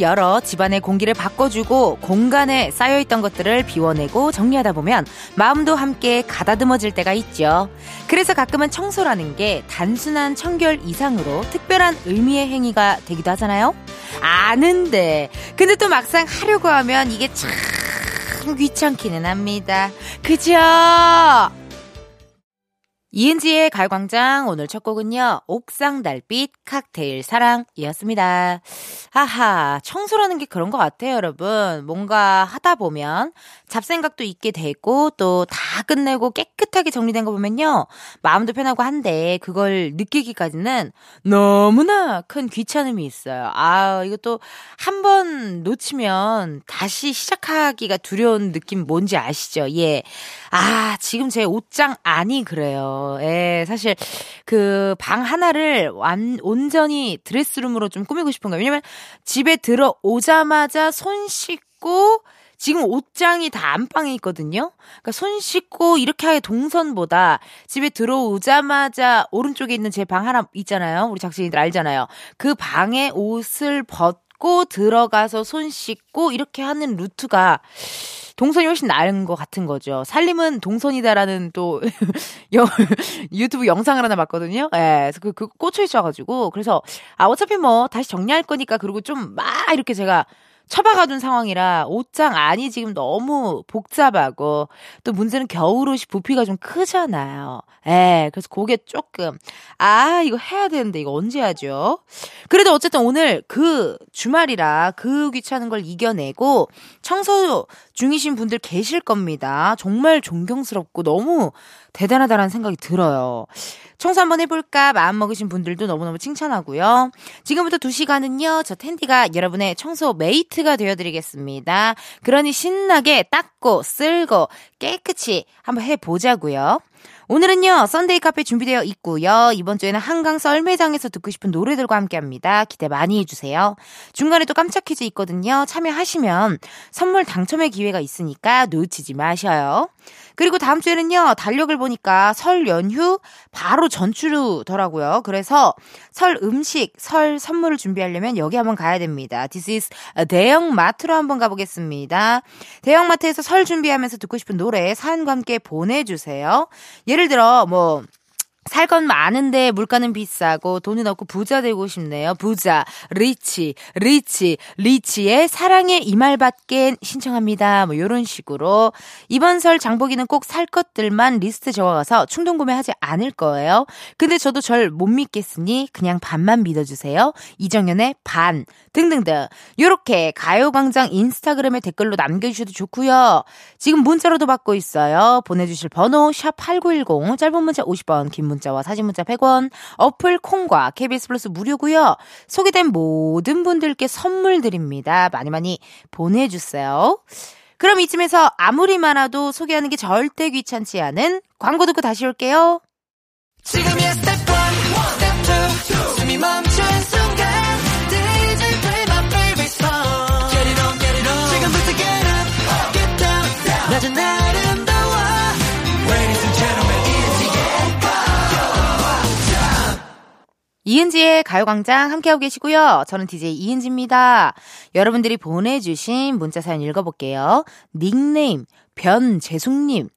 창문을 열어 집안의 공기를 바꿔주고 공간에 쌓여있던 것들을 비워내고 정리하다 보면 마음도 함께 가다듬어질 때가 있죠. 그래서 가끔은 청소라는 게 단순한 청결 이상으로 특별한 의미의 행위가 되기도 하잖아요. 아는데. 근데 또 막상 하려고 하면 이게 참 귀찮기는 합니다. 그죠? 이은지의 갈광장 오늘 첫 곡은요. 옥상 달빛 칵테일 사랑이었습니다. 하하 청소라는 게 그런 것 같아요 여러분. 뭔가 하다 보면 잡생각도 있게 되고 또 다 끝내고 깨끗하게 정리된 거 보면요. 마음도 편하고 한데 그걸 느끼기까지는 너무나 큰 귀찮음이 있어요. 아 이것도 한 번 놓치면 다시 시작하기가 두려운 느낌 뭔지 아시죠? 예. 아 지금 제 옷장 안이 그래요. 예, 사실 그 방 하나를 완, 온전히 드레스룸으로 좀 꾸미고 싶은 거예요. 왜냐면 집에 들어오자마자 손 씻고 지금 옷장이 다 안방에 있거든요. 그러니까 손 씻고 이렇게 하게 동선보다 집에 들어오자마자 오른쪽에 있는 제 방 하나 있잖아요. 우리 작진이들 알잖아요. 그 방에 옷을 벗고 들어가서 손 씻고 이렇게 하는 루트가 동선이 훨씬 나은 것 같은 거죠. 살림은 동선이다라는 또 유튜브 영상을 하나 봤거든요. 예, 그래서 그, 그 꽂혀 있어가지고 그래서 아 어차피 뭐 다시 정리할 거니까 그리고 좀 막 이렇게 제가 처박아둔 상황이라 옷장 안이 지금 너무 복잡하고 또 문제는 겨울옷이 부피가 좀 크잖아요. 예, 그래서 그게 조금 아 이거 해야 되는데 이거 언제 하죠? 그래도 어쨌든 오늘 그 주말이라 그 귀찮은 걸 이겨내고 청소 중이신 분들 계실 겁니다. 정말 존경스럽고 너무 대단하다라는 생각이 들어요. 청소 한번 해볼까 마음 먹으신 분들도 너무너무 칭찬하고요. 지금부터 2시간은요, 저 은디가 여러분의 청소 mate가 되어드리겠습니다. 그러니 신나게 닦고, 쓸고, 깨끗이 한번 해보자고요. 오늘은요, 썬데이 카페 준비되어 있고요. 이번 주에는 한강 썰매장에서 듣고 싶은 노래들과 함께 합니다. 기대 많이 해주세요. 중간에 또 깜짝 퀴즈 있거든요. 참여하시면 선물 당첨의 기회가 있으니까 놓치지 마셔요. 그리고 다음 주에는요, 달력을 보니까 설 연휴 바로 전주더라고요. 그래서 설 음식, 설 선물을 준비하려면 여기 한번 가야 됩니다. This is 대형 마트로 한번 가보겠습니다. 대형 마트에서 설 준비하면서 듣고 싶은 노래 사연과 함께 보내주세요. 예를 들어, 뭐, 살 건 많은데 물가는 비싸고 돈은 없고 부자 되고 싶네요. 부자, rich, rich, 리치의 사랑해 이 말밖엔 신청합니다. 뭐 요런 식으로 이번 설 장보기는 꼭 살 것들만 리스트 적어가서 충동 구매하지 않을 거예요. 근데 저도 절 못 믿겠으니 그냥 반만 믿어주세요. 이정현의 반 등등등 요렇게 가요광장 인스타그램에 댓글로 남겨주셔도 좋고요. 지금 문자로도 받고 있어요. 보내주실 번호 샵 #8910 짧은 문자 50원, 긴 문자와 사진 문자 100원, 어플 콩과 KBS 플러스 무료고요. 소개된 모든 분들께 선물 드립니다. 많이 많이 보내주세요. 그럼 이쯤에서 아무리 많아도 소개하는 게 절대 귀찮지 않은 광고 듣고 다시 올게요. 지금이야 스텝 1, 스텝 2, 숨이 멈춘 이은지의 가요광장 함께하고 계시고요. 저는 DJ 이은지입니다. 여러분들이 보내주신 문자 사연 읽어볼게요. 닉네임 변재숙님.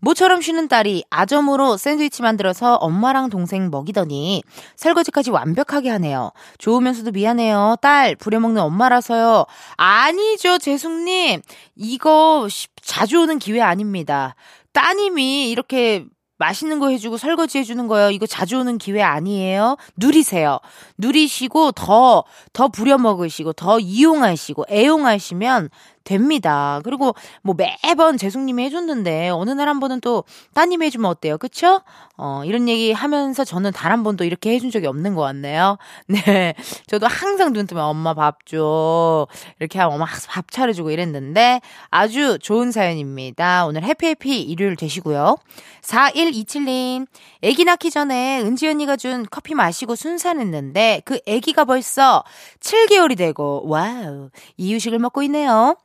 모처럼 쉬는 딸이 아점으로 샌드위치 만들어서 엄마랑 동생 먹이더니 설거지까지 완벽하게 하네요. 좋으면서도 미안해요. 딸, 부려먹는 엄마라서요. 아니죠, 재숙님. 이거 자주 오는 기회 아닙니다. 따님이 이렇게 맛있는 거 해주고 설거지 해주는 거요. 이거 자주 오는 기회 아니에요. 누리세요. 누리시고 더, 더 부려 먹으시고, 더 이용하시고, 애용하시면 됩니다. 그리고 뭐 매번 재숙님이 해줬는데 어느 날 한 번은 또 따님이 해주면 어때요? 그쵸? 어, 이런 얘기 하면서 저는 단 한 번도 이렇게 해준 적이 없는 것 같네요. 네. 저도 항상 눈 뜨면 엄마 밥 줘. 이렇게 하면 엄마 밥 차려주고 이랬는데 아주 좋은 사연입니다. 오늘 해피해피 일요일 되시고요. 4127님, 애기 낳기 전에 은지 언니가 준 커피 마시고 순산했는데 그 애기가 벌써 7개월이 되고, wow, 이유식을 먹고 있네요.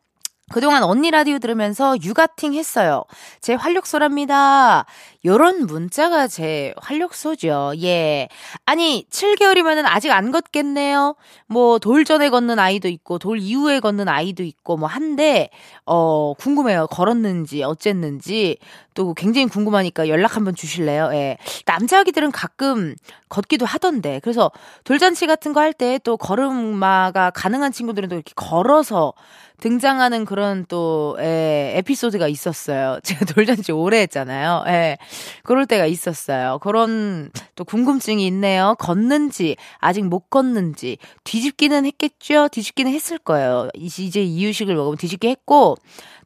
그동안 언니 라디오 들으면서 육아팅 했어요. 제 활력소랍니다. 요런 문자가 제 활력소죠. 예. 아니, 7개월이면은 아직 안 걷겠네요. 뭐, 돌 전에 걷는 아이도 있고, 돌 이후에 걷는 아이도 있고, 뭐, 한데, 어, 궁금해요. 걸었는지, 어쨌는지. 또 굉장히 궁금하니까 연락 한번 주실래요? 예. 남자 아기들은 가끔 걷기도 하던데. 그래서 돌잔치 같은 거 할 때 또 걸음마가 가능한 친구들은 또 이렇게 걸어서 등장하는 그런 또, 예, 에피소드가 있었어요. 제가 돌잔치 오래 했잖아요. 예. 그럴 때가 있었어요. 그런 또 궁금증이 있네요. 걷는지, 아직 못 걷는지, 뒤집기는 했겠죠? 뒤집기는 했을 거예요. 이제 이유식을 먹으면 뒤집기 했고,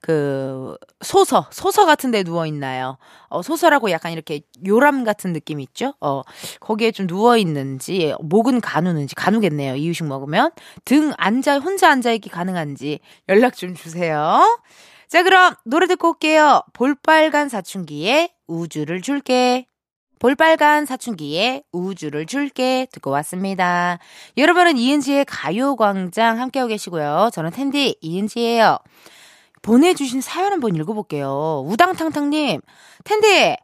그 소서 소서 같은 데 누워 있나요? 어 소서라고 약간 이렇게 요람 같은 느낌 있죠? 어 거기에 좀 누워 있는지 목은 가누는지 가누겠네요. 이유식 먹으면 등 앉아 혼자 앉아 있기 가능한지 연락 좀 주세요. 자 그럼 노래 듣고 올게요. 볼빨간 사춘기에 우주를 줄게. 볼빨간 사춘기에 우주를 줄게 듣고 왔습니다. 여러분은 이은지의 가요광장 함께하고 계시고요. 저는 텐디 이은지예요. 보내주신 사연 한번 읽어볼게요. 우당탕탕님, 텐디,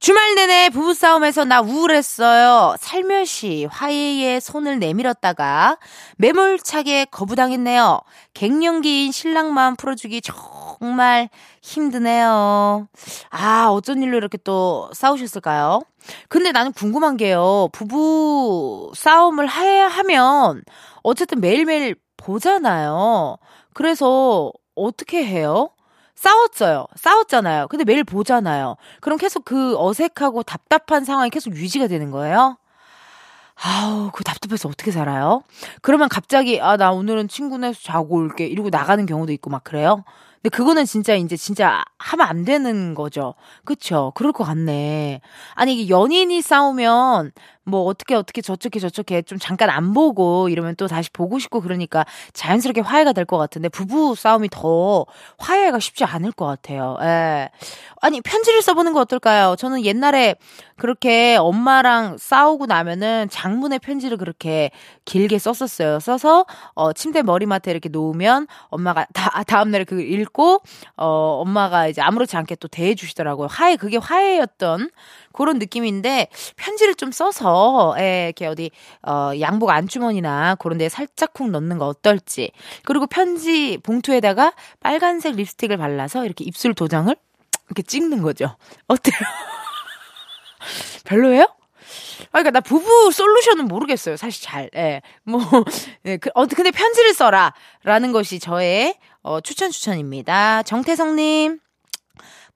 주말 내내 부부싸움에서 나 우울했어요. 살며시 화해에 손을 내밀었다가 매몰차게 거부당했네요. 갱년기인 신랑 마음 풀어주기 정말 힘드네요. 아, 어쩐 일로 이렇게 또 싸우셨을까요? 근데 나는 궁금한 게요. 부부 싸움을 하면 어쨌든 매일매일 보잖아요. 그래서 어떻게 해요? 싸웠어요. 싸웠잖아요. 근데 매일 보잖아요. 그럼 계속 그 어색하고 답답한 상황이 계속 유지가 되는 거예요? 아우, 그 답답해서 어떻게 살아요? 그러면 갑자기, 아, 나 오늘은 친구네 자고 올게. 이러고 나가는 경우도 있고 막 그래요? 근데 그거는 진짜 이제 진짜 하면 안 되는 거죠. 그쵸? 그럴 것 같네. 아니, 이게 연인이 싸우면 뭐 어떻게 어떻게 저쪽에 저쪽에 좀 잠깐 안 보고 이러면 또 다시 보고 싶고 그러니까 자연스럽게 화해가 될 것 같은데 부부 싸움이 더 화해가 쉽지 않을 것 같아요. 예. 아니 편지를 써보는 거 어떨까요? 저는 옛날에 그렇게 엄마랑 싸우고 나면은 장문의 편지를 그렇게 길게 썼었어요. 써서 어 침대 머리맡에 이렇게 놓으면 엄마가 다 다음 날에 그걸 읽고 어 엄마가 이제 아무렇지 않게 또 대해 주시더라고요. 화해 그게 화해였던 그런 느낌인데 편지를 좀 써서 예, 이렇게 어디 어 양복 안주머니나 그런 데 살짝 쿵 넣는 거 어떨지. 그리고 편지 봉투에다가 빨간색 립스틱을 발라서 이렇게 입술 도장을 이렇게 찍는 거죠. 어때요? 별로예요? 아, 그러니까 나 부부 솔루션은 모르겠어요. 사실 잘. 예. 뭐, 예. 그, 어, 근데 편지를 써라. 라는 것이 저의, 어, 추천 추천입니다. 정태성님.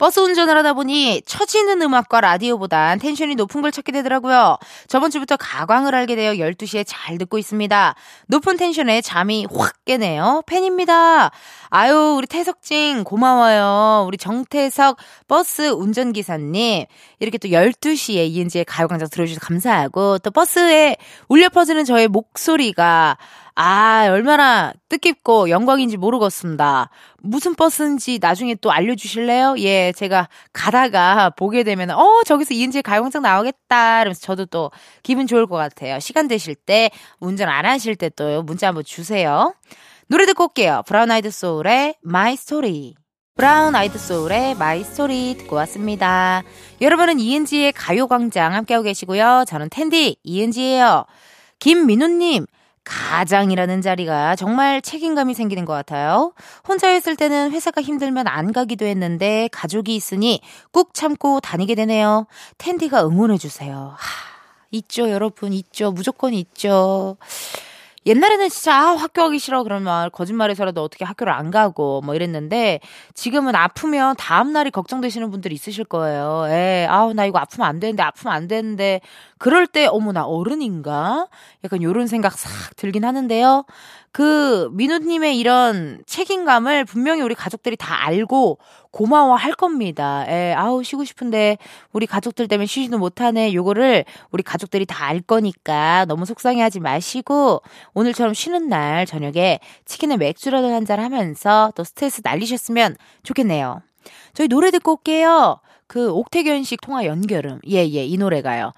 버스 운전을 하다 보니 처지는 음악과 라디오보단 텐션이 높은 걸 찾게 되더라고요. 저번 주부터 가광을 알게 되어 12시에 잘 듣고 있습니다. 높은 텐션에 잠이 확 깨네요. 팬입니다. 아유, 우리 태석진 고마워요. 우리 정태석 버스 운전기사님. 이렇게 또 12시에 이은지의 가요광장 들어주셔서 감사하고 또 버스에 울려 퍼지는 저의 목소리가 아, 얼마나 뜻깊고 영광인지 모르겠습니다. 무슨 버스인지 나중에 또 알려주실래요? 예, 제가 가다가 보게 되면, 어, 저기서 이은지의 가요광장 나오겠다. 이러면서 저도 또 기분 좋을 것 같아요. 시간 되실 때, 운전 안 하실 때 또 문자 한번 주세요. 노래 듣고 올게요. 브라운 아이드 소울의 My Story. 브라운 아이드 소울의 My Story 듣고 왔습니다. 여러분은 이은지의 가요광장 함께하고 계시고요. 저는 텐디 이은지예요. 김민우님, 가장이라는 자리가 정말 책임감이 생기는 것 같아요. 혼자 있을 때는 회사가 힘들면 안 가기도 했는데 가족이 있으니 꾹 참고 다니게 되네요. 텐디가 응원해주세요. 하, 있죠, 여러분. 있죠. 무조건 있죠. 옛날에는 진짜 아, 학교 가기 싫어 그러면 거짓말해서라도 어떻게 학교를 안 가고 뭐 이랬는데 지금은 아프면 다음 날이 걱정되시는 분들이 있으실 거예요. 예. 아우 나 이거 아프면 안 되는데 아프면 안 되는데 그럴 때 어머 나 어른인가? 약간 요런 생각 싹 들긴 하는데요. 그 민우님의 이런 책임감을 분명히 우리 가족들이 다 알고 고마워 할 겁니다. 예, 아우 쉬고 싶은데 우리 가족들 때문에 쉬지도 못하네. 요거를 우리 가족들이 다 알 거니까 너무 속상해 하지 마시고 오늘처럼 쉬는 날 저녁에 치킨에 맥주라도 한 잔 하면서 또 스트레스 날리셨으면 좋겠네요. 저희 노래 듣고 올게요. 그 옥태견식 통화 연결음. 예, 예, 이 노래가요.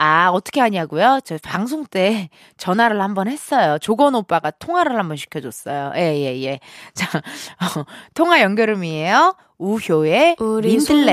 아, 어떻게 하냐고요? 저 방송 때 전화를 한번 했어요. 조건 오빠가 통화를 한번 시켜줬어요. 예, 예, 예. 자, 어, 통화 연결음이에요. 우효의 민들레.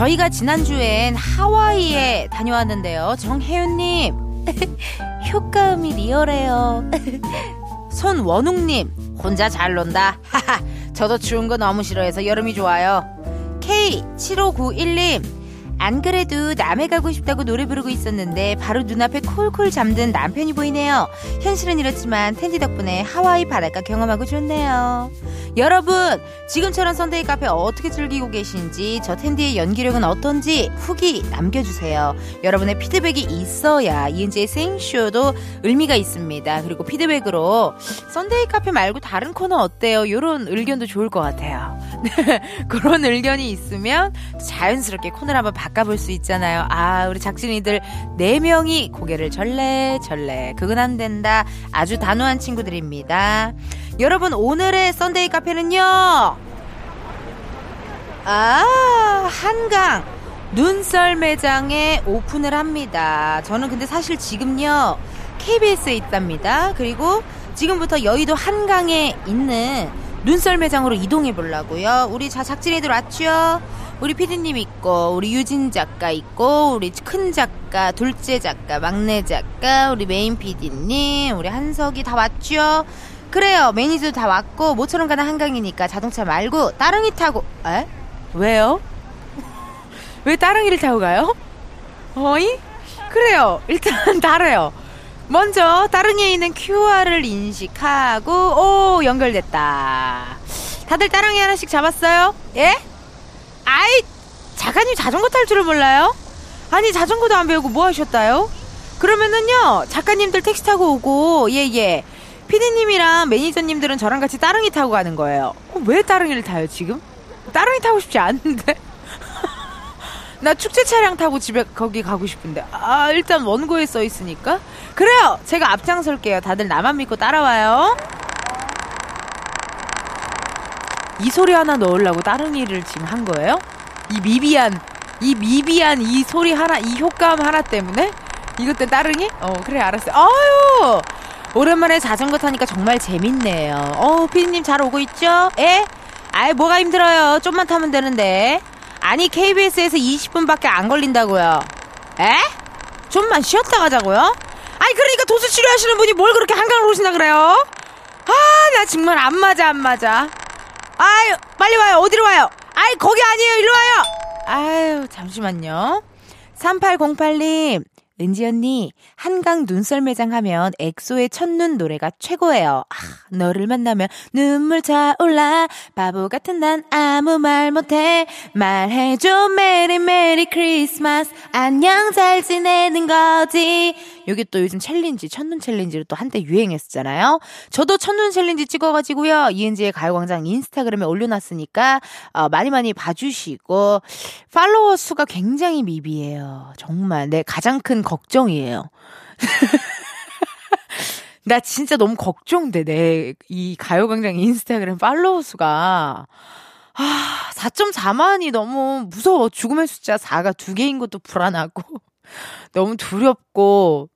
저희가 지난주엔 하와이에 다녀왔는데요. 정혜윤님, 효과음이 리얼해요. 손원웅님, 혼자 잘 논다. 하하, 저도 추운 거 너무 싫어해서 여름이 좋아요. K7591님, 안 그래도 남해 가고 싶다고 노래 부르고 있었는데 바로 눈앞에 콜콜 잠든 남편이 보이네요. 현실은 이렇지만 텐디 덕분에 하와이 바닷가 경험하고 좋네요. 여러분, 지금처럼 Sunday 카페 어떻게 즐기고 계신지, 저 텐디의 연기력은 어떤지 후기 남겨주세요. 여러분의 피드백이 있어야 이은지의 생쇼도 의미가 있습니다. 그리고 피드백으로 Sunday 카페 말고 다른 코너 어때요? 이런 의견도 좋을 것 같아요. 네, 그런 의견이 있으면 자연스럽게 코너를 한번 바꿔볼 수 있잖아요. 아, 우리 작진이들 4명이 고개를 절레절레. 그건 안 된다. 아주 단호한 친구들입니다. 여러분, 오늘의 Sunday 카페는요. 아, 한강 눈썰매장에 오픈을 합니다. 저는 근데 사실 지금요. KBS에 있답니다. 그리고 지금부터 여의도 한강에 있는 눈썰매장으로 이동해 보려고요. 우리 자 작진이들 왔죠? 우리 피디님 있고 우리 유진 작가 있고 우리 큰 작가, 둘째 작가, 막내 작가, 우리 메인 피디님, 우리 한석이 다 왔죠? 그래요. 매니저도 다 왔고 모처럼 가는 한강이니까 자동차 말고 따릉이 타고 에? 왜요? 왜 따릉이를 타고 가요? 어이? 그래요. 일단 다래요. 먼저 따릉이에 있는 QR을 인식하고 오 연결됐다. 다들 따릉이 하나씩 잡았어요? 예? 아이 작가님 자전거 탈 줄을 몰라요? 아니 자전거도 안 배우고 뭐 하셨다요? 그러면은요 작가님들 택시 타고 오고 예예 예. 피디님이랑 매니저님들은 저랑 같이 따릉이 타고 가는 거예요. 어, 왜 따릉이를 타요, 지금? 따릉이 타고 싶지 않은데? 나 축제 차량 타고 집에 거기 가고 싶은데. 아, 일단 원고에 써 있으니까. 그래요! 제가 앞장설게요. 다들 나만 믿고 따라와요. 이 소리 하나 넣으려고 따릉이를 지금 한 거예요? 이 미비한, 이 미비한 이 소리 하나, 이 효과음 하나 때문에? 이것 때 따릉이? 어, 그래, 알았어요. 아유! 오랜만에 자전거 타니까 정말 재밌네요. 어, 피디님 잘 오고 있죠? 예? 아이, 뭐가 힘들어요. 좀만 타면 되는데. 아니, KBS에서 20분밖에 안 걸린다고요. 에? 좀만 쉬었다 가자고요? 아니, 그러니까 도수 치료하시는 분이 뭘 그렇게 한강으로 오시나 그래요? 아, 나 정말 안 맞아, 안 맞아. 아유, 빨리 와요. 어디로 와요? 아이, 거기 아니에요. 일로 와요. 아유, 잠시만요. 3808님, 은지 언니, 한강 눈썰매장 하면 엑소의 첫눈 노래가 최고예요. 아, 너를 만나면 눈물 차올라. 바보 같은 난 아무 말 못해. 말해줘, Merry Merry Christmas. 안녕 잘 지내는 거지. 여기 또 요즘 챌린지, 첫눈 챌린지로 또 한때 유행했었잖아요. 저도 첫눈 챌린지 찍어가지고요. 이은지의 가요광장 인스타그램에 올려놨으니까, 어, 많이 많이 봐주시고, 팔로워 수가 굉장히 미비해요. 정말. 내 가장 큰 걱정이에요. 나 진짜 너무 걱정돼. 내 이 가요광장 인스타그램 팔로워 수가. 아, 4.4만이 너무 무서워. 죽음의 숫자 4가 두 개인 것도 불안하고. 너무 두렵고.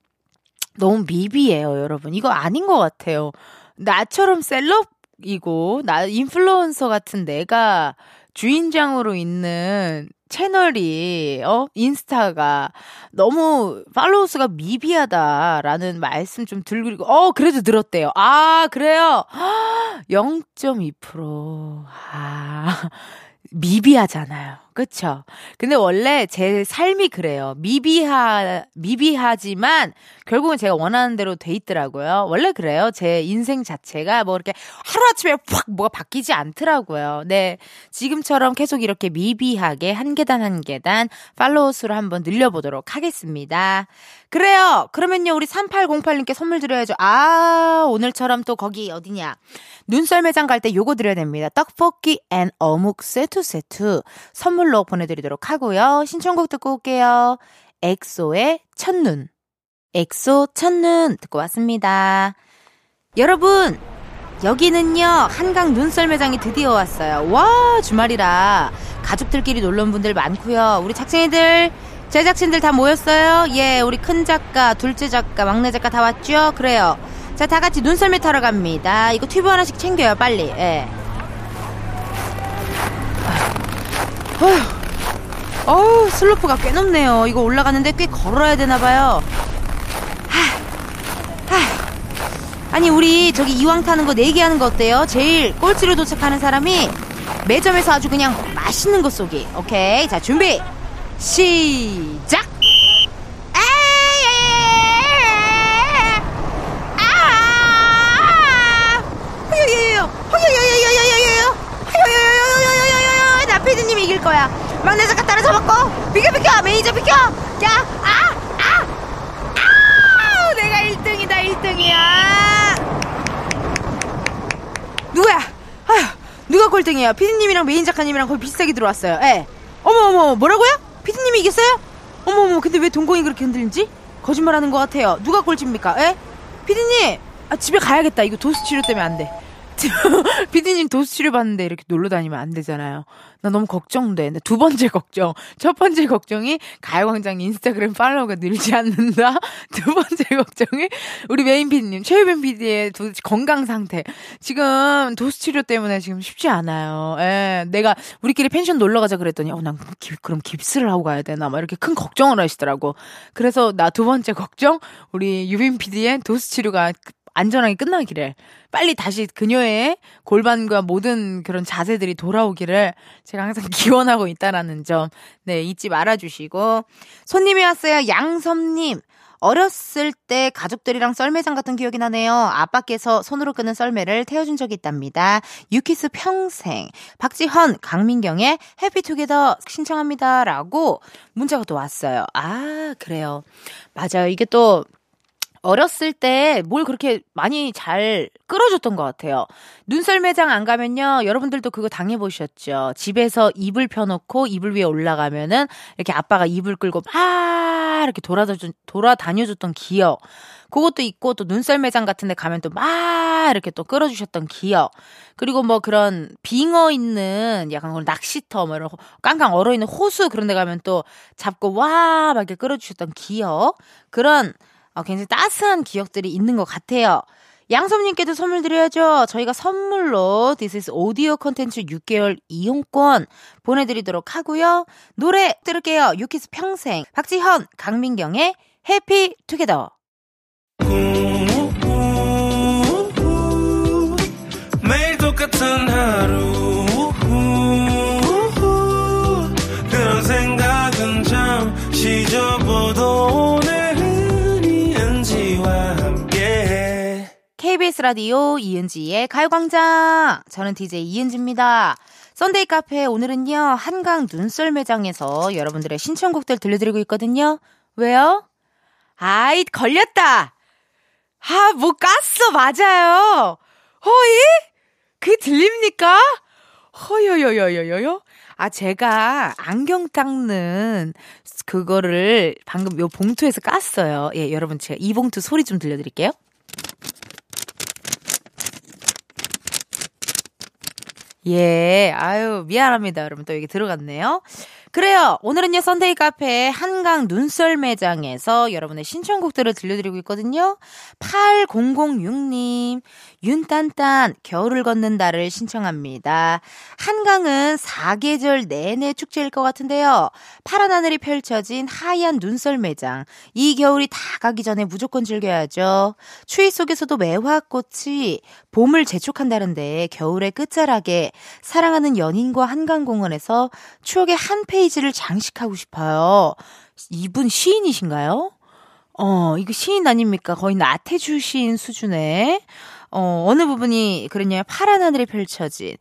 너무 미비해요, 여러분. 이거 아닌 것 같아요. 나처럼 셀럽이고, 나 인플루언서 같은 내가 주인장으로 있는 채널이, 어, 인스타가 너무 팔로우 수가 미비하다라는 말씀 좀 들고, 어, 그래도 늘었대요. 아, 그래요? 0.2%. 아, 미비하잖아요. 그쵸? 근데 원래 제 삶이 그래요. 미비하, 미비하지만 결국은 제가 원하는 대로 돼 있더라고요. 원래 그래요. 제 인생 자체가 뭐 이렇게 하루아침에 확 뭐가 바뀌지 않더라고요. 네. 지금처럼 계속 이렇게 미비하게 한 계단 한 계단 follow 수를 한번 늘려보도록 하겠습니다. 그래요. 그러면요. 우리 3808님께 선물 드려야죠. 아, 오늘처럼 또 거기 어디냐. 눈썰매장 갈 때 요거 드려야 됩니다. 떡볶이 and 어묵 세트 세트 선물로 보내드리도록 하고요. 신청곡 듣고 올게요. 엑소의 첫눈. 엑소 첫눈 듣고 왔습니다. 여러분, 여기는요, 한강 눈썰매장이 드디어 왔어요. 와, 주말이라 가족들끼리 놀러 온 분들 많고요. 우리 작진이들, 제작진들 다 모였어요. 예, 우리 큰 작가, 둘째 작가, 막내 작가 다 왔죠? 그래요. 자, 다 같이 눈썰매 타러 갑니다. 이거 튜브 하나씩 챙겨요, 빨리. 예. 어휴, 어휴, 슬로프가 꽤 높네요. 이거 올라가는데 꽤 걸어야 되나봐요. 아니 우리 저기 이왕 타는 거 내기 하는 거 어때요? 제일 꼴찌로 도착하는 사람이 매점에서 아주 그냥 맛있는 거 쏘기. 오케이. 자 준비. 시작. 피디님 이길 거야. 막내 작가 따라잡았고 비켜 비켜 매니저 비켜. 야 아. 내가 1등이다 1등이야. 누구야? 아휴 누가 꼴등이야 피디님이랑 메인 작가님이랑 거의 비슷하게 들어왔어요. 예. 어머 어머 뭐라고요? 피디님이 이겼어요? 어머 어머 근데 왜 동공이 그렇게 흔들리지? 거짓말하는 것 같아요. 누가 꼴찌입니까? 예? 피디님! 아 집에 가야겠다. 이거 도수 치료 때문에 안돼 피디님 도수 치료 받는데 이렇게 놀러 다니면 안 되잖아요. 나 너무 걱정돼. 두 번째 걱정. 첫 번째 걱정이 가요광장 인스타그램 팔로워가 늘지 않는다. 두 번째 걱정이 우리 메인 피디님, 최유빈 피디의 도대체 건강 상태. 지금 도수 치료 때문에 지금 쉽지 않아요. 예, 내가 우리끼리 펜션 놀러 가자 그랬더니, 어, 난 그럼 깁스를 하고 가야 되나? 막 이렇게 큰 걱정을 하시더라고. 그래서 나 두 번째 걱정, 우리 유빈 피디의 도수 치료가 안전하게 끝나기를 빨리 다시 그녀의 골반과 모든 그런 자세들이 돌아오기를 제가 항상 기원하고 있다라는 점, 네, 잊지 말아주시고. 손님이 왔어요. 양섬님. 어렸을 때 가족들이랑 썰매장 같은 기억이 나네요. 아빠께서 손으로 끄는 썰매를 태워준 적이 있답니다. 유키스 평생. 박지헌, 강민경의 해피투게더 신청합니다. 라고 문자가 또 왔어요. 아, 그래요. 맞아요. 이게 또 어렸을 때 뭘 그렇게 많이 잘 끌어줬던 것 같아요. 눈썰 매장 안 가면요. 여러분들도 그거 당해보셨죠. 집에서 이불 펴놓고 이불 위에 올라가면은 이렇게 아빠가 이불 끌고 막 이렇게 돌아다녀, 돌아다녀줬던 기억. 그것도 있고 또 눈썰 매장 같은 데 가면 또 막 이렇게 또 끌어주셨던 기억. 그리고 뭐 그런 빙어 있는 약간 그런 낚시터 뭐 이런 깡깡 얼어 있는 호수 그런 데 가면 또 잡고 와 막 이렇게 끌어주셨던 기억. 그런 어, 굉장히 따스한 기억들이 있는 것 같아요. 양섭님께도 선물 드려야죠. 저희가 선물로 This is 오디오 컨텐츠 6개월 이용권 보내드리도록 하고요. 노래 들을게요. 유키스 평생. 박지현, 강민경의 해피 투게더. 매일 똑같은 하루 KBS 라디오 이은지의 가요광장. 저는 DJ 이은지입니다. Sunday 카페 오늘은요, 한강 눈썰매장에서 여러분들의 신청곡들 들려드리고 있거든요. 왜요? 아이, 걸렸다! 아, 뭐 깠어, 맞아요! 허이? 그게 들립니까? 허여여여여여여? 아, 제가 안경 닦는 그거를 방금 요 봉투에서 깠어요. 예, 여러분 제가 이 봉투 소리 좀 들려드릴게요. 예, 아유, 미안합니다. 여러분 또 여기 들어갔네요. 그래요. 오늘은요, Sunday 카페 한강 눈썰매장에서 여러분의 신청곡들을 들려드리고 있거든요. 8006님, 윤딴딴, 겨울을 걷는다를 신청합니다. 한강은 사계절 내내 축제일 것 같은데요. 파란 하늘이 펼쳐진 하얀 눈썰 매장. 이 겨울이 다 가기 전에 무조건 즐겨야죠. 추위 속에서도 매화꽃이 봄을 재촉한다는데 겨울의 끝자락에 사랑하는 연인과 한강공원에서 추억의 한 페이지 페이지를 장식하고 싶어요. 이분 시인이신가요? 어, 이거 시인 아닙니까? 거의 나태주 시인 수준의, 어, 어느 부분이 그랬냐면 파란 하늘이 펼쳐진,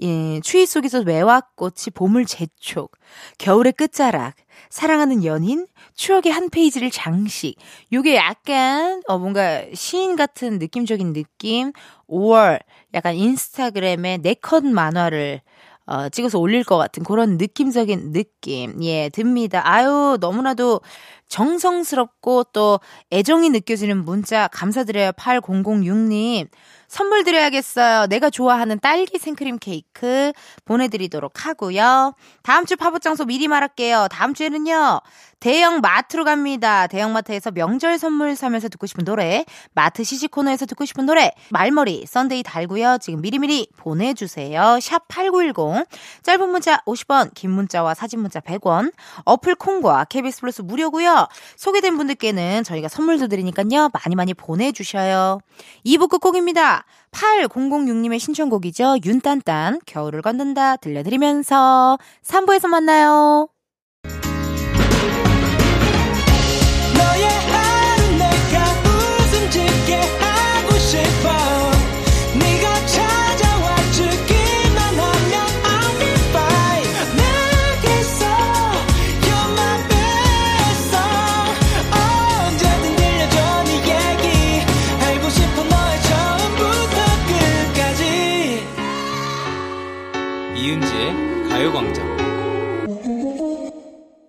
예, 추위 속에서 매화꽃이 봄을 재촉, 겨울의 끝자락, 사랑하는 연인, 추억의 한 페이지를 장식. 요게 약간, 어, 뭔가 시인 같은 느낌적인 느낌, 5월, 약간 인스타그램에 네컷 만화를 어, 찍어서 올릴 것 같은 그런 느낌적인 느낌, 예, 듭니다. 아유, 너무나도 정성스럽고 또 애정이 느껴지는 문자 감사드려요. 8006님. 선물 드려야겠어요. 내가 좋아하는 딸기 생크림 케이크 보내드리도록 하고요. 다음 주 팝업 장소 미리 말할게요. 다음 주에는요. 대형 마트로 갑니다. 대형 마트에서 명절 선물 사면서 듣고 싶은 노래, 마트 시식 코너에서 듣고 싶은 노래, 말머리 썬데이 달고요. 지금 미리미리 보내주세요. 샵 8910. 짧은 문자 50원, 긴 문자와 사진 문자 100원. 어플 콩과 KBS 플러스 무료고요. 소개된 분들께는 저희가 선물도 드리니까요. 많이 많이 보내주셔요. 2부 끝곡입니다. 8006님의 신청곡이죠. 윤딴딴, 겨울을 걷는다 들려드리면서 3부에서 만나요.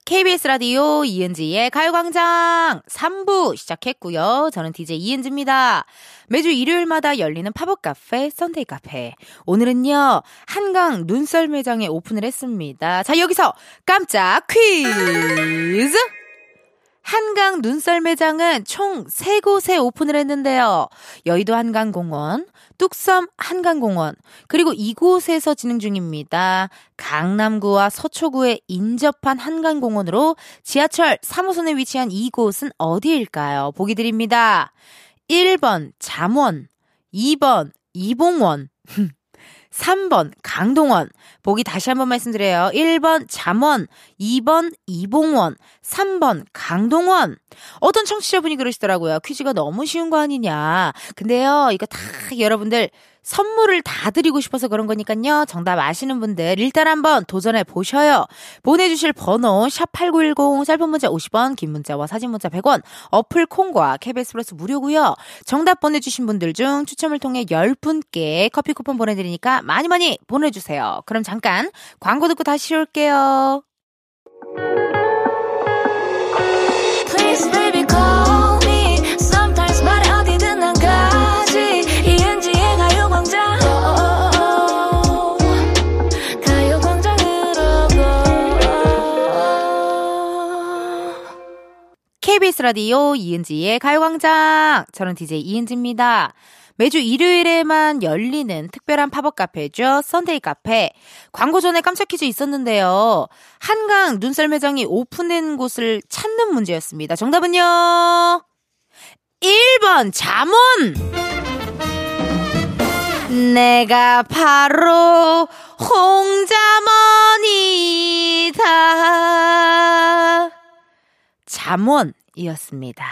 KBS 라디오 이은지의 가요광장 3부 시작했고요. 저는 DJ 이은지입니다. 매주 일요일마다 열리는 팝업 카페 썬데이 카페. 오늘은요 한강 눈썰매장에 오픈을 했습니다. 자 여기서 깜짝 퀴즈. 한강 눈썰매장은 총 3곳에 오픈을 했는데요. 여의도 한강공원, 뚝섬 한강공원, 그리고 이곳에서 진행 중입니다. 강남구와 서초구에 인접한 한강공원으로 지하철 3호선에 위치한 이곳은 어디일까요? 보기 드립니다. 1번 잠원, 2번 이봉원, 3번 강동원. 보기 다시 한번 말씀드려요. 1번 잠원, 2번 이봉원, 3번 강동원. 어떤 청취자분이 그러시더라고요. 퀴즈가 너무 쉬운 거 아니냐. 근데요, 이거 다 여러분들 선물을 다 드리고 싶어서 그런 거니까요. 정답 아시는 분들 일단 한번 도전해 보셔요. 보내주실 번호 샵8910 짧은 문자 50원 긴 문자와 사진 문자 100원 어플 콩과 KBS 플러스 무료고요. 정답 보내주신 분들 중 추첨을 통해 10분께 커피 쿠폰 보내드리니까 많이 많이 보내주세요. 그럼 잠깐 광고 듣고 다시 올게요. KBS 라디오 이은지의 가요광장. 저는 DJ 이은지입니다. 매주 일요일에만 열리는 특별한 팝업 카페죠. 썬데이 카페. 광고 전에 깜짝 퀴즈 있었는데요. 한강 눈썰매장이 오픈된 곳을 찾는 문제였습니다. 정답은요. 1번 잠원. 내가 바로 홍잠언이다. 잠원 이었습니다.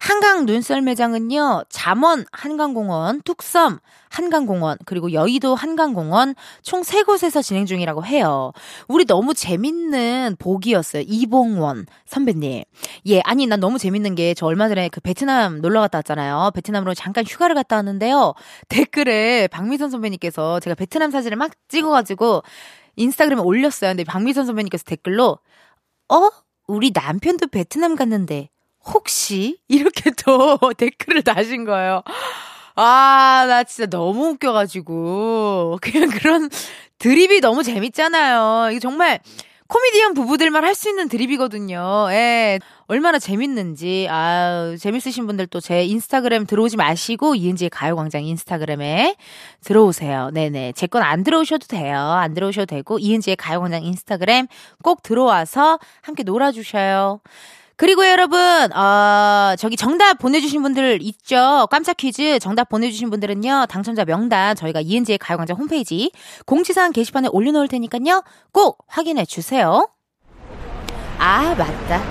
한강 눈썰 매장은요, 잠원 한강공원, 뚝섬 한강공원, 그리고 여의도 한강공원 총 3곳에서 진행 중이라고 해요. 우리 너무 재밌는 복이었어요. 이봉원 선배님. 예, 아니, 난 너무 재밌는 게 저 얼마 전에 그 베트남 놀러 갔다 왔잖아요. 베트남으로 잠깐 휴가를 갔다 왔는데요. 댓글에 박미선 선배님께서 제가 베트남 사진을 막 찍어가지고 인스타그램에 올렸어요. 근데 박미선 선배님께서 댓글로, 어? 우리 남편도 베트남 갔는데, 혹시? 이렇게 또 댓글을 다신 거예요. 아, 나 진짜 너무 웃겨가지고. 그냥 그런 드립이 너무 재밌잖아요. 이게 정말 코미디언 부부들만 할 수 있는 드립이거든요. 예. 얼마나 재밌는지. 아 재밌으신 분들 또 제 인스타그램 들어오지 마시고, 이은지의 가요광장 인스타그램에 들어오세요. 네네. 제 건 안 들어오셔도 돼요. 안 들어오셔도 되고, 이은지의 가요광장 인스타그램 꼭 들어와서 함께 놀아주셔요. 그리고 여러분, 어, 저기 정답 보내주신 분들 있죠? 깜짝 퀴즈 정답 보내주신 분들은요, 당첨자 명단 저희가 이은지의 가요광장 홈페이지 공지사항 게시판에 올려놓을 테니까요, 꼭 확인해 주세요. 아, 맞다.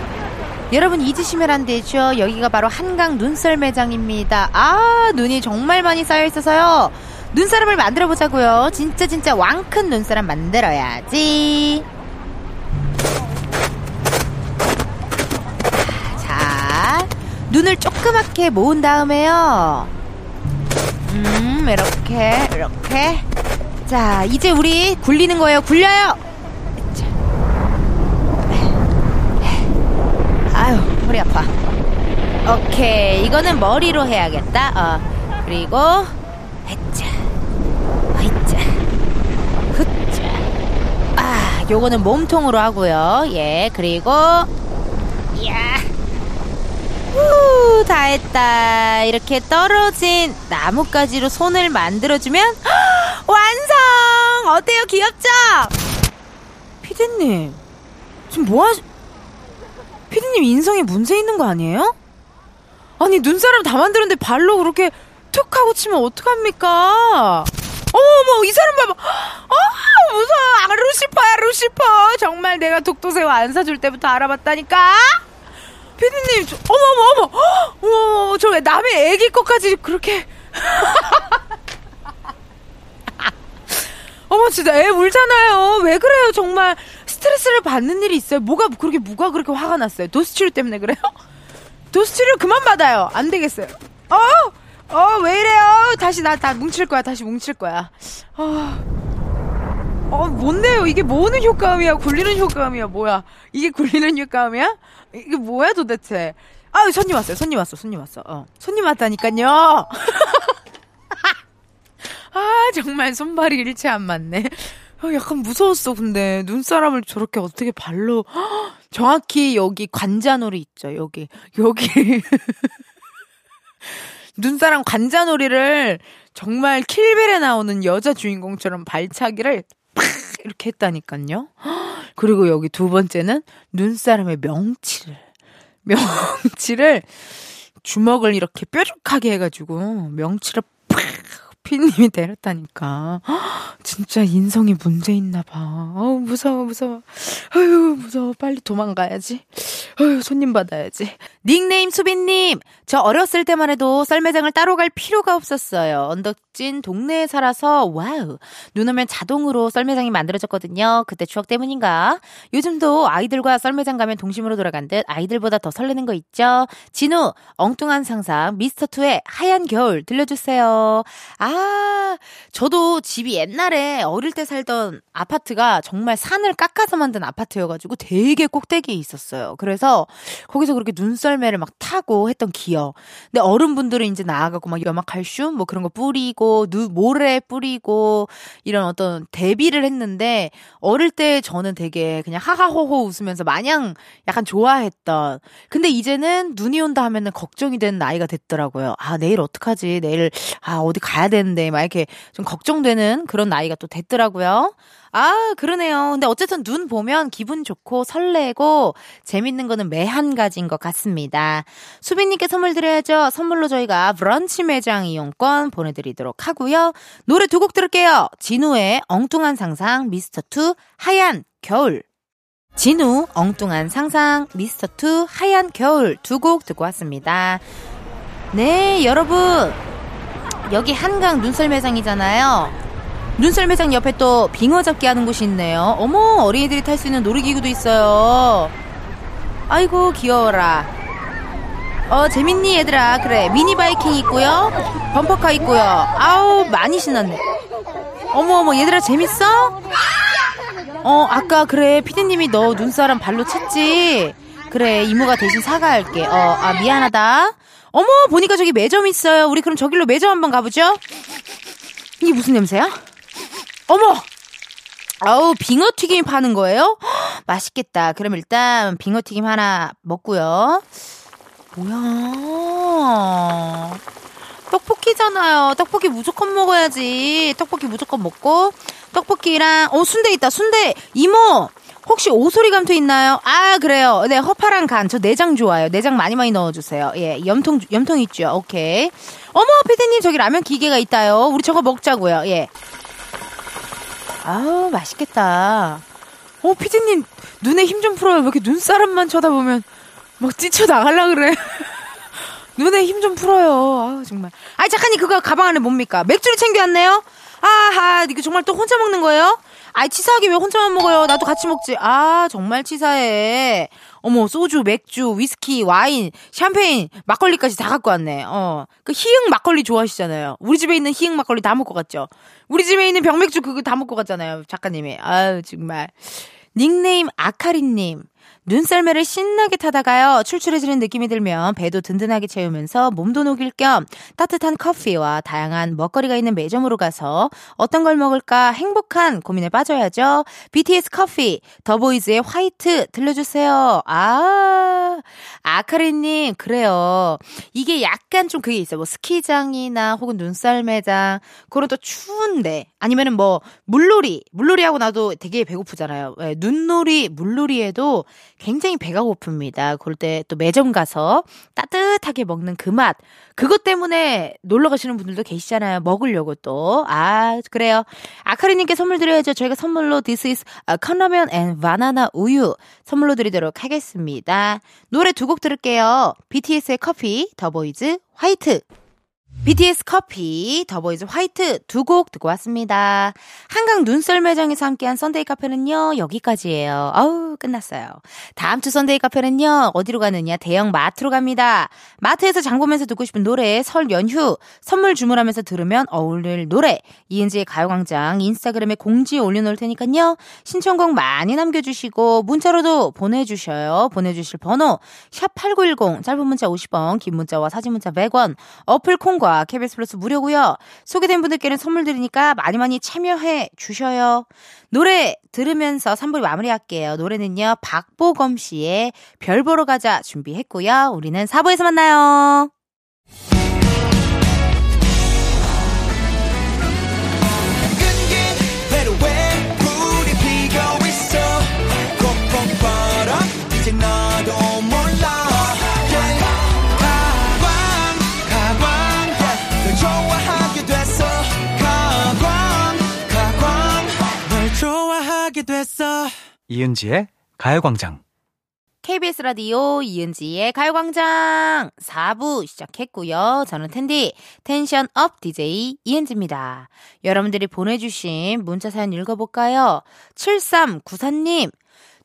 여러분 잊으시면 안 되죠. 여기가 바로 한강 눈썰 매장입니다. 아, 눈이 정말 많이 쌓여 있어서요. 눈사람을 만들어 보자고요. 진짜 진짜 왕 큰 눈사람 만들어야지. 눈을 조그맣게 모은 다음에요. 음, 이렇게, 이렇게. 자, 이제 우리 굴리는 거예요. 굴려요! 자. 아유, 머리 아파. 오케이. 이거는 머리로 해야겠다. 어. 그리고, 했자. 했자. 흑자. 아, 요거는 몸통으로 하고요. 예, 그리고, 야. 후, 다 했다. 이렇게 떨어진 나뭇가지로 손을 만들어주면 완성! 어때요? 귀엽죠? 피디님, 지금 뭐 하시... 피디님 인성에 문제 있는 거 아니에요? 아니 눈사람 다 만들었는데 발로 그렇게 툭 하고 치면 어떡합니까? 어머, 이 사람 봐봐. 어, 무서워. 아, 루시퍼야, 루시퍼. 정말 내가 독도새우 안 사줄 때부터 알아봤다니까? 피디님, 저, 어머, 어머, 어머, 어머, 저 남의 애기 것까지 그렇게. 어머, 진짜 애 울잖아요. 왜 그래요, 정말. 스트레스를 받는 일이 있어요. 뭐가, 그렇게, 뭐가 그렇게 화가 났어요? 도스치료 때문에 그래요? 도스치료 그만 받아요. 안 되겠어요. 어? 어, 왜 이래요? 다시 나 다 뭉칠 거야. 다시 뭉칠 거야. 어. 어, 뭔데요? 이게 뭐는 효과음이야? 굴리는 효과음이야? 뭐야? 이게 굴리는 효과음이야? 이게 뭐야 도대체? 아유 손님 왔어요. 손님 왔어. 손님 왔어. 어. 손님 왔다니까요. 아 정말 손발이 일체 안 맞네. 어, 약간 무서웠어. 근데 눈사람을 저렇게 어떻게 발로 정확히 여기 관자놀이 있죠. 여기 여기 눈사람 관자놀이를 정말 킬벨에 나오는 여자 주인공처럼 발차기를 팍 이렇게 했다니까요. 그리고 여기 두 번째는 눈사람의 명치를 명치를 주먹을 이렇게 뾰족하게 해가지고 명치를 팍 피님이 때렸다니까. 진짜 인성이 문제 있나 봐. 어우, 무서워, 무서워. 아유, 무서워. 빨리 도망가야지. 아유, 손님 받아야지. 닉네임 수빈님. 저 어렸을 때만 해도 썰매장을 따로 갈 필요가 없었어요. 언덕진 동네에 살아서, 와우. 눈 오면 자동으로 썰매장이 만들어졌거든요. 그때 추억 때문인가? 요즘도 아이들과 썰매장 가면 동심으로 돌아간 듯 아이들보다 더 설레는 거 있죠? 지누, 엉뚱한 상상, 미스터2의 하얀 겨울 들려주세요. 아, 저도 집이 옛날에 어릴 때 살던 아파트가 정말 산을 깎아서 만든 아파트여가지고 되게 꼭대기에 있었어요. 그래서 거기서 그렇게 눈썰매를 막 타고 했던 기억. 근데 어른분들은 이제 나아가고 막 염화칼슘 뭐 그런 거 뿌리고 누 모래 뿌리고 이런 어떤 대비를 했는데 어릴 때 저는 되게 그냥 하하호호 웃으면서 마냥 약간 좋아했던. 근데 이제는 눈이 온다 하면은 걱정이 되는 나이가 됐더라고요. 아 내일 어떡하지? 내일 아 어디 가야 되는 데 막 이렇게 좀 걱정되는 그런 나이가 또 됐더라고요. 아, 그러네요. 근데 어쨌든 눈 보면 기분 좋고 설레고 재밌는 거는 매한가지인 것 같습니다. 수빈님께 선물 드려야죠. 선물로 저희가 브런치 매장 이용권 보내드리도록 하고요. 노래 두 곡 들을게요. 지누의 엉뚱한 상상, 미스터 투, 하얀 겨울. 지누, 엉뚱한 상상, 미스터2, 하얀 겨울 두 곡 듣고 왔습니다. 네, 여러분. 여기 한강 눈썰 매장이잖아요. 눈썰 매장 옆에 또 빙어 잡기 하는 곳이 있네요. 어머, 어린이들이 탈 수 있는 놀이기구도 있어요. 아이고, 귀여워라. 어, 재밌니, 얘들아. 그래, 미니 바이킹 있고요. 범퍼카 있고요. 아우, 많이 신났네. 어머, 어머, 얘들아, 재밌어? 어, 아까 그래. 피디님이 너 눈사람 발로 쳤지? 그래, 이모가 대신 사과할게. 어, 아, 미안하다. 어머, 보니까 저기 매점 있어요. 우리 그럼 저길로 매점 한번 가보죠? 이게 무슨 냄새야? 어머! 아우, 빙어 튀김 파는 거예요? 허, 맛있겠다. 그럼 일단 빙어 튀김 하나 먹고요. 뭐야. 떡볶이잖아요. 떡볶이 무조건 먹어야지. 떡볶이 무조건 먹고 떡볶이랑 어 순대 있다. 순대 이모 혹시 오소리 감투 있나요? 아 그래요. 네 허파랑 간 저 내장 좋아요. 내장 많이 많이 넣어주세요. 예 염통 염통 있죠. 오케이. 어머 피디님 저기 라면 기계가 있다요. 우리 저거 먹자고요. 예. 아우 맛있겠다. 어 피디님 눈에 힘 좀 풀어요. 왜 이렇게 눈사람만 쳐다보면 막 뛰쳐 나갈라 그래. 눈에 힘 좀 풀어요. 아우 정말. 아 작가님 그거 가방 안에 뭡니까? 맥주를 챙겨왔네요. 아하, 이거 정말 또 혼자 먹는 거예요? 아이, 치사하게 왜 혼자만 먹어요? 나도 같이 먹지. 아, 정말 치사해. 어머, 소주, 맥주, 위스키, 와인, 샴페인, 막걸리까지 다 갖고 왔네. 어. 그 희흥 막걸리 좋아하시잖아요. 우리 집에 있는 희흥 막걸리 다 먹고 갔죠? 우리 집에 있는 병맥주 그거 다 먹고 갔잖아요. 작가님이. 아유, 정말. 닉네임 아카리님. 눈썰매를 신나게 타다가요. 출출해지는 느낌이 들면 배도 든든하게 채우면서 몸도 녹일 겸 따뜻한 커피와 다양한 먹거리가 있는 매점으로 가서 어떤 걸 먹을까 행복한 고민에 빠져야죠. BTS 커피, 더보이즈의 화이트 들려주세요. 아, 아카리님, 그래요. 이게 약간 좀 그게 있어요. 뭐 스키장이나 혹은 눈썰매장, 그런 또 추운데, 아니면은 뭐 물놀이, 물놀이하고 나도 되게 배고프잖아요. 네, 눈놀이, 물놀이에도 굉장히 배가 고픕니다. 그럴 때 또 매점 가서 따뜻하게 먹는 그 맛. 그것 때문에 놀러 가시는 분들도 계시잖아요. 먹으려고 또. 아, 그래요. 아카리님께 선물 드려야죠. 저희가 선물로 This is 컵라면 and 바나나 우유 선물로 드리도록 하겠습니다. 노래 두 곡 들을게요. BTS의 커피, 더보이즈, 화이트. BTS 커피, 더보이즈 화이트 두 곡 듣고 왔습니다. 한강 눈썰매장에서 함께한 썬데이 카페는요, 여기까지예요. 아우, 끝났어요. 다음 주 썬데이 카페는요, 어디로 가느냐, 대형 마트로 갑니다. 마트에서 장 보면서 듣고 싶은 노래, 설 연휴, 선물 주문하면서 들으면 어울릴 노래, 이은지의 가요광장 인스타그램에 공지 올려놓을 테니까요, 신청곡 많이 남겨주시고, 문자로도 보내주셔요. 보내주실 번호, 샵8910, 짧은 문자 50원, 긴 문자와 사진 문자 100원, 어플 콩과 KBS 플러스 무료고요. 소개된 분들께는 선물 드리니까 많이 많이 참여해 주셔요. 노래 들으면서 3부 마무리할게요. 노래는요. 박보검 씨의 별 보러 가자 준비했고요. 우리는 4부에서 만나요. 이은지의 가요광장. KBS 라디오 이은지의 가요광장 4부 시작했고요. 저는 텐디 텐션 up DJ 이은지입니다. 여러분들이 보내주신 문자 사연 읽어볼까요? 7394님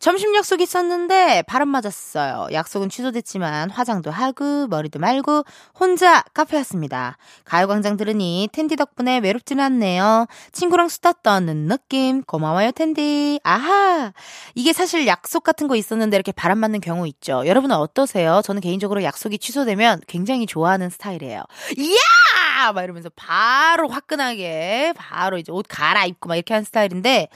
점심 약속 있었는데 바람 맞았어요. 약속은 취소됐지만 화장도 하고 머리도 말고 혼자 카페 왔습니다. 가요광장 들으니 텐디 덕분에 외롭지는 않네요. 친구랑 수다 떠는 느낌 고마워요 텐디. 아하 이게 사실 약속 같은 거 있었는데 이렇게 바람 맞는 경우 있죠. 여러분은 어떠세요? 저는 개인적으로 약속이 취소되면 굉장히 좋아하는 스타일이에요. 이야 막 이러면서 바로 화끈하게 바로 이제 옷 갈아입고 막 이렇게 하는 스타일인데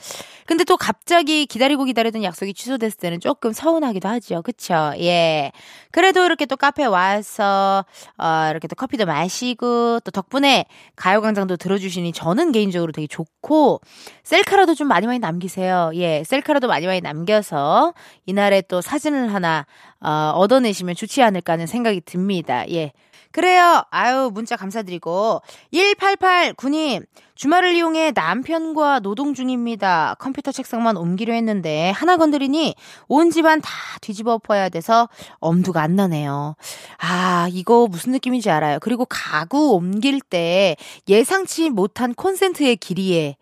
근데 또 갑자기 기다리고 기다리던 약속이 취소됐을 때는 조금 서운하기도 하죠. 그쵸? 예. 그래도 이렇게 또 카페 와서, 어, 이렇게 또 커피도 마시고, 또 덕분에 가요광장도 들어주시니 저는 개인적으로 되게 좋고, 셀카라도 좀 많이 많이 남기세요. 예. 셀카라도 많이 많이 남겨서, 이날에 또 사진을 하나, 어, 얻어내시면 좋지 않을까 하는 생각이 듭니다. 예. 그래요. 아유, 문자 감사드리고. 1889님, 주말을 이용해 남편과 노동 중입니다. 컴퓨터 책상만 옮기려 했는데, 하나 건드리니 온 집안 다 뒤집어 엎어야 돼서 엄두가 안 나네요. 아, 이거 무슨 느낌인지 알아요. 그리고 가구 옮길 때 예상치 못한 콘센트의 길이에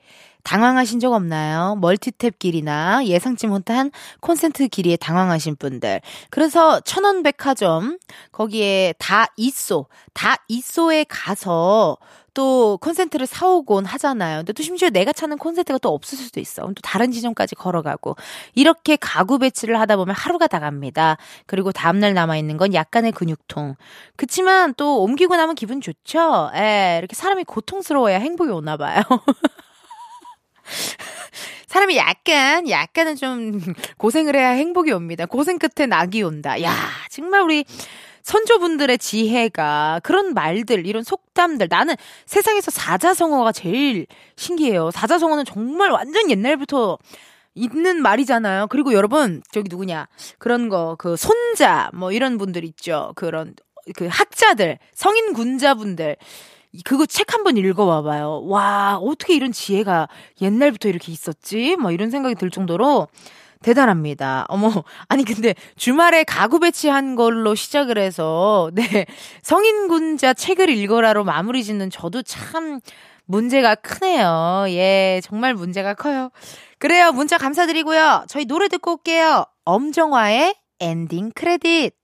당황하신 적 없나요? 멀티탭 길이나 예상치 못한 콘센트 길이에 당황하신 분들. 그래서 천원 백화점 거기에 다 있소, 다 있소에 가서 또 콘센트를 사오곤 하잖아요. 근데 또 심지어 내가 찾는 콘센트가 또 없을 수도 있어. 또 다른 지점까지 걸어가고. 이렇게 가구 배치를 하다 보면 하루가 다 갑니다. 그리고 다음날 남아 있는 건 약간의 근육통. 그치만 또 옮기고 나면 기분 좋죠? 예, 이렇게 사람이 고통스러워야 행복이 오나 봐요. 사람이 약간, 약간은 좀 고생을 해야 행복이 옵니다. 고생 끝에 낙이 온다. 야, 정말 우리 선조분들의 지혜가 그런 말들, 이런 속담들. 나는 세상에서 사자성어가 제일 신기해요. 사자성어는 정말 완전 옛날부터 있는 말이잖아요. 그리고 여러분, 저기 누구냐. 그런 거, 그 손자, 뭐 이런 분들 있죠. 그런, 그 학자들, 성인 군자분들. 그거 책 한번 읽어봐봐요. 와, 어떻게 이런 지혜가 옛날부터 이렇게 있었지? 뭐 이런 생각이 들 정도로 대단합니다. 어머, 아니 근데 주말에 가구 배치한 걸로 시작을 해서 네 성인군자 책을 읽어라로 마무리 짓는 저도 참 문제가 크네요. 예, 정말 문제가 커요. 그래요, 문자 감사드리고요. 저희 노래 듣고 올게요. 엄정화의 엔딩 크레딧.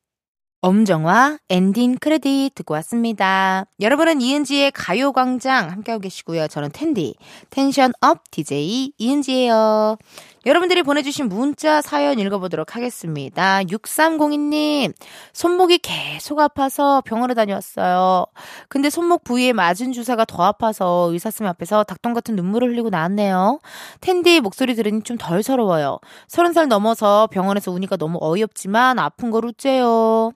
엄정화 엔딩 크레딧 듣고 왔습니다. 여러분은 이은지의 가요광장 함께하고 계시고요. 저는 텐디, 텐션 up DJ 이은지예요. 여러분들이 보내주신 문자 사연 읽어보도록 하겠습니다. 6302님, 손목이 계속 아파서 병원에 다녀왔어요. 근데 손목 부위에 맞은 주사가 더 아파서 의사쌤 앞에서 닭똥 같은 눈물을 흘리고 나왔네요. 텐디 목소리 들으니 좀 덜 서러워요. 서른 살 넘어서 병원에서 우니까 너무 어이없지만 아픈 걸 우째요.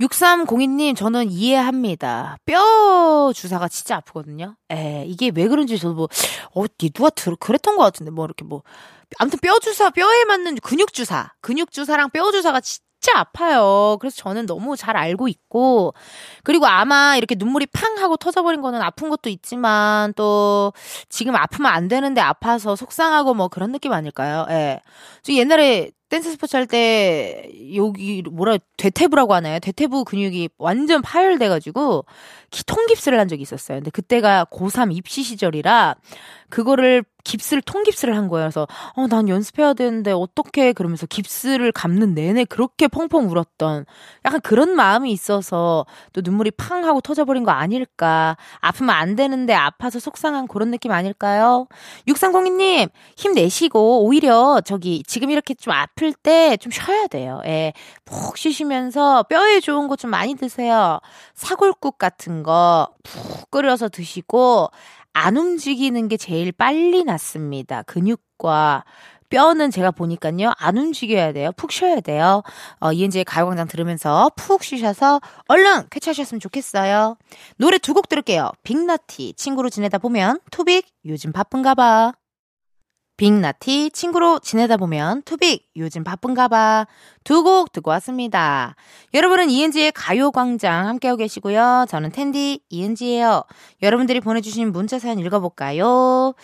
6302님, 저는 이해합니다. 뼈 주사가 진짜 아프거든요. 에, 이게 왜 그런지 저도 뭐, 어, 누가 들, 그랬던 것 같은데, 뭐, 이렇게 뭐. 아무튼 뼈 주사, 뼈에 맞는 근육 주사. 근육 주사랑 뼈 주사가 진짜 아파요. 그래서 저는 너무 잘 알고 있고, 그리고 아마 이렇게 눈물이 팡 하고 터져버린 거는 아픈 것도 있지만, 또, 지금 아프면 안 되는데 아파서 속상하고 뭐 그런 느낌 아닐까요? 예. 저 옛날에 댄스 스포츠 할 때 여기 뭐라 대퇴부라고 하나요? 대퇴부 근육이 완전 파열돼 가지고 통깁스를 한 적이 있었어요. 근데 그때가 고3 입시 시절이라 그거를 깁스를 통깁스를 한 거예요. 그래서 어 난 연습해야 되는데 어떻게 그러면서 깁스를 감는 내내 그렇게 펑펑 울었던 약간 그런 마음이 있어서 또 눈물이 팡 하고 터져버린 거 아닐까. 아프면 안 되는데 아파서 속상한 그런 느낌 아닐까요? 6302님 힘내시고 오히려 저기 지금 이렇게 좀 아플 때 좀 쉬어야 돼요. 예. 푹 쉬시면서 뼈에 좋은 거 좀 많이 드세요. 사골국 같은 거 푹 끓여서 드시고 안 움직이는 게 제일 빨리 낫습니다. 근육과 뼈는 제가 보니까요, 안 움직여야 돼요. 푹 쉬어야 돼요. 어, 이은지의 가요광장 들으면서 푹 쉬셔서 얼른 쾌차하셨으면 좋겠어요. 노래 두 곡 들을게요. 빅나티, 친구로 지내다 보면, 투빅, 요즘 바쁜가 봐. 빅나티 친구로 지내다 보면 투빅 요즘 바쁜가 봐. 두 곡 듣고 왔습니다. 여러분은 이은지의 가요광장 함께하고 계시고요. 저는 텐디 이은지예요. 여러분들이 보내주신 문자 사연 읽어볼까요?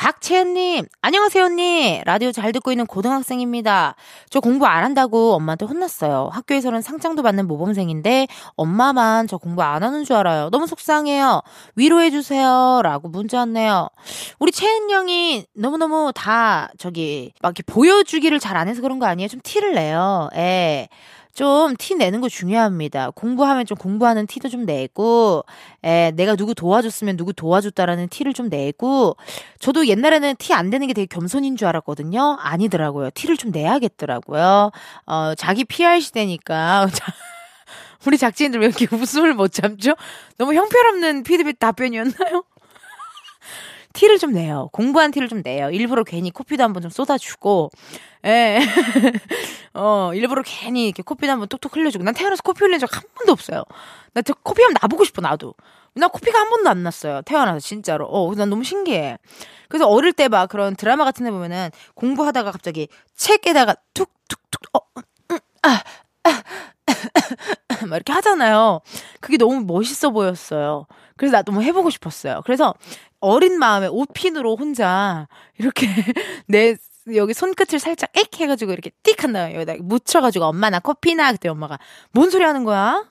박채연님, 안녕하세요, 언니. 라디오 잘 듣고 있는 고등학생입니다. 저 공부 안 한다고 엄마한테 혼났어요. 학교에서는 상장도 받는 모범생인데 엄마만 저 공부 안 하는 줄 알아요. 너무 속상해요. 위로해주세요. 라고 문자 왔네요. 우리 채연 양이 너무너무 다 저기 막 이렇게 보여주기를 잘 안 해서 그런 거 아니에요? 좀 티를 내요. 예. 좀 티 내는 거 중요합니다. 공부하면 좀 공부하는 티도 좀 내고, 에, 내가 누구 도와줬으면 누구 도와줬다라는 티를 좀 내고, 저도 옛날에는 티안 내는 게 되게 겸손인 줄 알았거든요. 아니더라고요. 티를 좀 내야겠더라고요. 어, 자기 PR 시대니까. 우리 작지인들 왜 이렇게 웃음을 못 참죠? 너무 형편없는 피드백 답변이었나요? 티를 좀 내요. 공부한 티를 좀 내요. 일부러 괜히 코피도 한번 좀 쏟아주고, 예. 어, 일부러 괜히 이렇게 코피도 한번 톡톡 흘려주고. 난 태어나서 코피 흘린 적 한 번도 없어요. 나저 코피 하면 나보고 싶어, 나도. 나 코피가 한 번도 안 났어요. 태어나서, 진짜로. 어, 난 너무 신기해. 그래서 어릴 때 막 그런 드라마 같은 데 보면은 공부하다가 갑자기 책에다가 툭툭툭, 어, 음, 아, 막 이렇게 하잖아요. 그게 너무 멋있어 보였어요. 그래서 나 너무 해보고 싶었어요. 그래서 어린 마음에 옷핀으로 혼자 이렇게 내 여기 손끝을 살짝 액 해가지고 이렇게 띡 한 다음에 여기다 묻혀가지고 엄마 나 커피나 그때 엄마가 뭔 소리 하는 거야?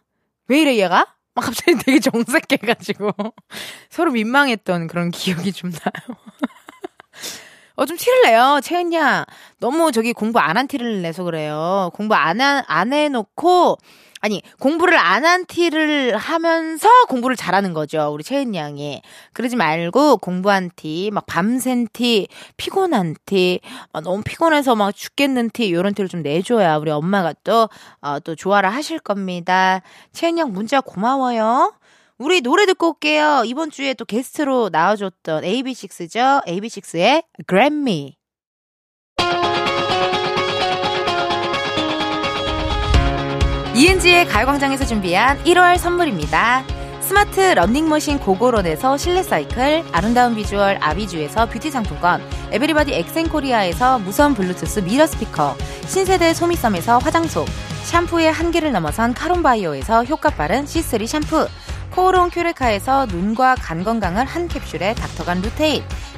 왜 이래 얘가? 막 갑자기 되게 정색해가지고 서로 민망했던 그런 기억이 좀 나요. 어, 좀 티를 내요, 채은 양. 너무 저기 공부 안 한 티를 내서 그래요. 공부 안, 한, 안 해놓고, 아니, 공부를 안 한 티를 하면서 공부를 잘하는 거죠. 우리 채은 양이. 그러지 말고 공부한 티, 막 밤샌 티, 피곤한 티, 막 너무 피곤해서 막 죽겠는 티, 요런 티를 좀 내줘야 우리 엄마가 또, 어, 또 좋아라 하실 겁니다. 채은 양 문자 고마워요. 우리 노래 듣고 올게요. 이번 주에 또 게스트로 나와줬던 AB6IX죠. AB6IX의 Grab Me. 이은지의 가요광장에서 준비한 1월 선물입니다. 스마트 러닝머신 고고론에서 실내 사이클, 아름다운 비주얼 아비주에서 뷰티 상품권, everybody 엑센코리아에서 무선 블루투스 미러 스피커, 신세대 소미섬에서 화장솜, 샴푸의 한계를 넘어선 카론바이오에서 효과 빠른 C3 샴푸, 코오롱 큐레카에서 눈과 간 건강을 한 캡슐에 닥터간 루테인,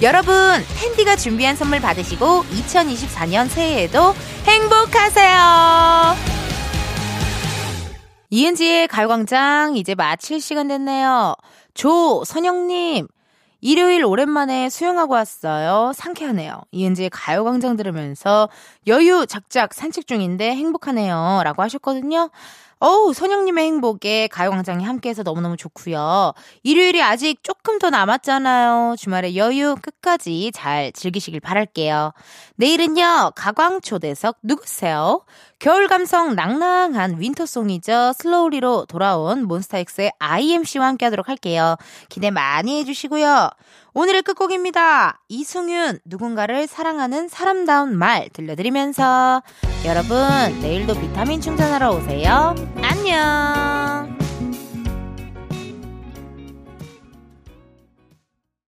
여러분, 텐디가 준비한 선물 받으시고 2024년 새해에도 행복하세요. 이은지의 가요광장 이제 마칠 시간 됐네요. 조선영님, 일요일 오랜만에 수영하고 왔어요. 상쾌하네요. 이은지의 가요광장 들으면서 여유 작작 산책 중인데 행복하네요. 라고 하셨거든요. 어우, 선영님의 행복에 가요광장이 함께해서 너무너무 좋고요. 일요일이 아직 조금 더 남았잖아요. 주말에 여유 끝까지 잘 즐기시길 바랄게요. 내일은요, 가광초대석 누구세요? 겨울 감성 낭낭한 윈터송이죠. 슬로우리로 돌아온 몬스타엑스의 IMC와 함께 하도록 할게요. 기대 많이 해주시고요. 오늘의 끝곡입니다. 이승윤, 누군가를 사랑하는 사람다운 말 들려드리면서 여러분, 내일도 비타민 충전하러 오세요. 안녕!